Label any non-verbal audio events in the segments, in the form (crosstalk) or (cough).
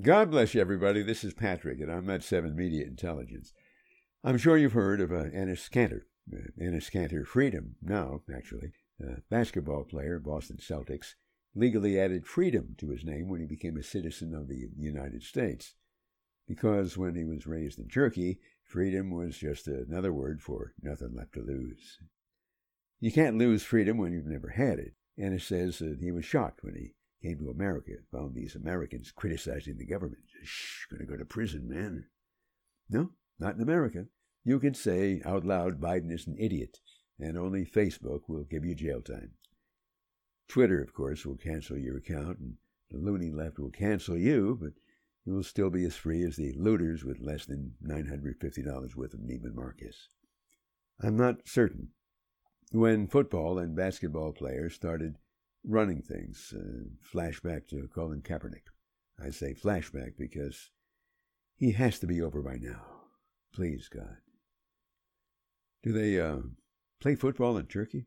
God bless you, everybody. This is Patrick, and OmNet 7 Media Intelligence. I'm sure you've heard of uh, Enes Kanter. Uh, Enes Kanter Freedom, now, actually. A basketball player, Boston Celtics, legally added freedom to his name when he became a citizen of the United States. Because when he was raised in Turkey, freedom was just another word for nothing left to lose. You can't lose freedom when you've never had it. Enes says that he was shocked when he Came to America, found these Americans criticizing the government. Shh, gonna go to prison, man. No, not in America. You can say out loud Biden is an idiot, and only Facebook will give you jail time. Twitter, of course, will cancel your account, and the loony left will cancel you, but you will still be as free as the looters with less than $950 worth of Neiman Marcus. I'm not certain. When football and basketball players started running things. Uh, flashback to Colin Kaepernick. I say flashback because he has to be over by now. Please, God. Do they uh, play football in Turkey?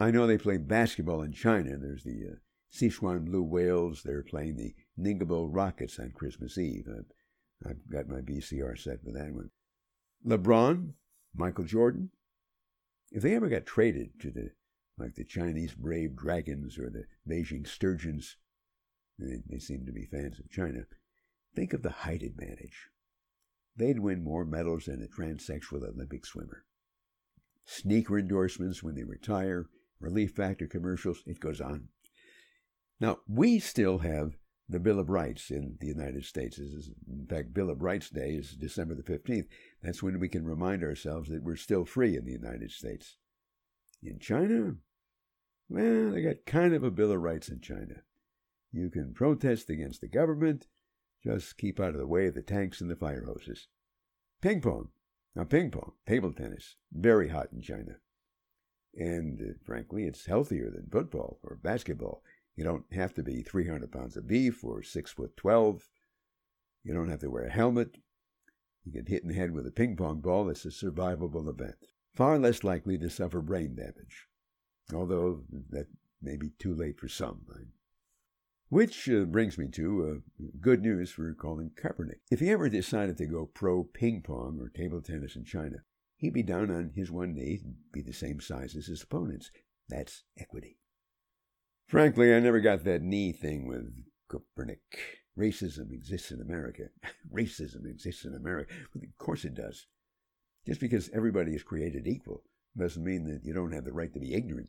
I know they play basketball in China. There's the uh, Sichuan Blue Whales. They're playing the Ningbo Rockets on Christmas Eve. I've, I've got my VCR set for that one. LeBron, Michael Jordan, if they ever got traded to the like the Chinese brave dragons or the Beijing sturgeons. They, they seem to be fans of China. Think of the height advantage. They'd win more medals than a transsexual Olympic swimmer. Sneaker endorsements when they retire, relief factor commercials, it goes on. Now, we still have the Bill of Rights in the United States. In fact, Bill of Rights Day is December the 15th. That's when we can remind ourselves that we're still free in the United States. In China, well, they got kind of a Bill of Rights in China. You can protest against the government, just keep out of the way of the tanks and the fire hoses. Ping pong. Now, ping pong, table tennis, very hot in China. And uh, frankly, it's healthier than football or basketball. You don't have to be 300 pounds of beef or 6 foot 12. You don't have to wear a helmet. You get hit in the head with a ping pong ball. It's a survivable event. Far less likely to suffer brain damage although that may be too late for some. Which uh, brings me to uh, good news for Colin Kaepernick. If he ever decided to go pro ping pong or table tennis in China, he'd be down on his one knee and be the same size as his opponents. That's equity. Frankly, I never got that knee thing with Kaepernick. Racism exists in America. (laughs) Racism exists in America. Of course it does. Just because everybody is created equal doesn't mean that you don't have the right to be ignorant.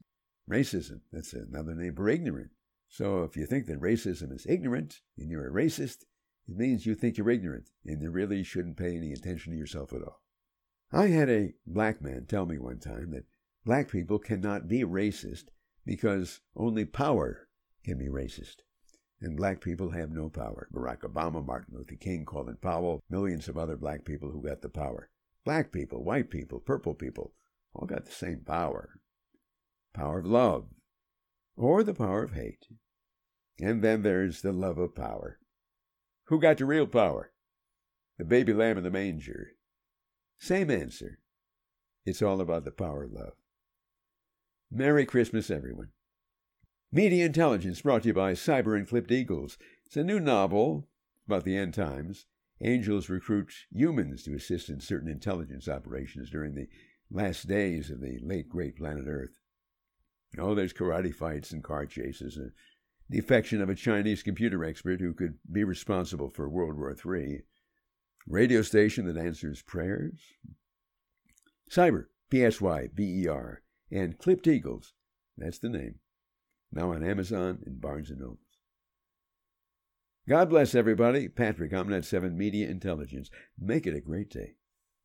Racism, that's another name for ignorant. So if you think that racism is ignorant and you're a racist, it means you think you're ignorant and you really shouldn't pay any attention to yourself at all. I had a black man tell me one time that black people cannot be racist because only power can be racist. And black people have no power. Barack Obama, Martin Luther King, Colin Powell, millions of other black people who got the power. Black people, white people, purple people, all got the same power power of love, or the power of hate. And then there's the love of power. Who got the real power? The baby lamb in the manger. Same answer. It's all about the power of love. Merry Christmas, everyone. Media Intelligence brought to you by Psyber and Clipped Eagles. It's a new novel about the end times. Angels recruit humans to assist in certain intelligence operations during the last days of the late great planet Earth. Oh, there's karate fights and car chases, and the affection of a Chinese computer expert who could be responsible for World War III, radio station that answers prayers, Psyber, P S Y B E R, and Clipped Eagles, that's the name, now on Amazon and Barnes and Noble. God bless everybody. Patrick, OmNet 7 Media Intelligence. Make it a great day.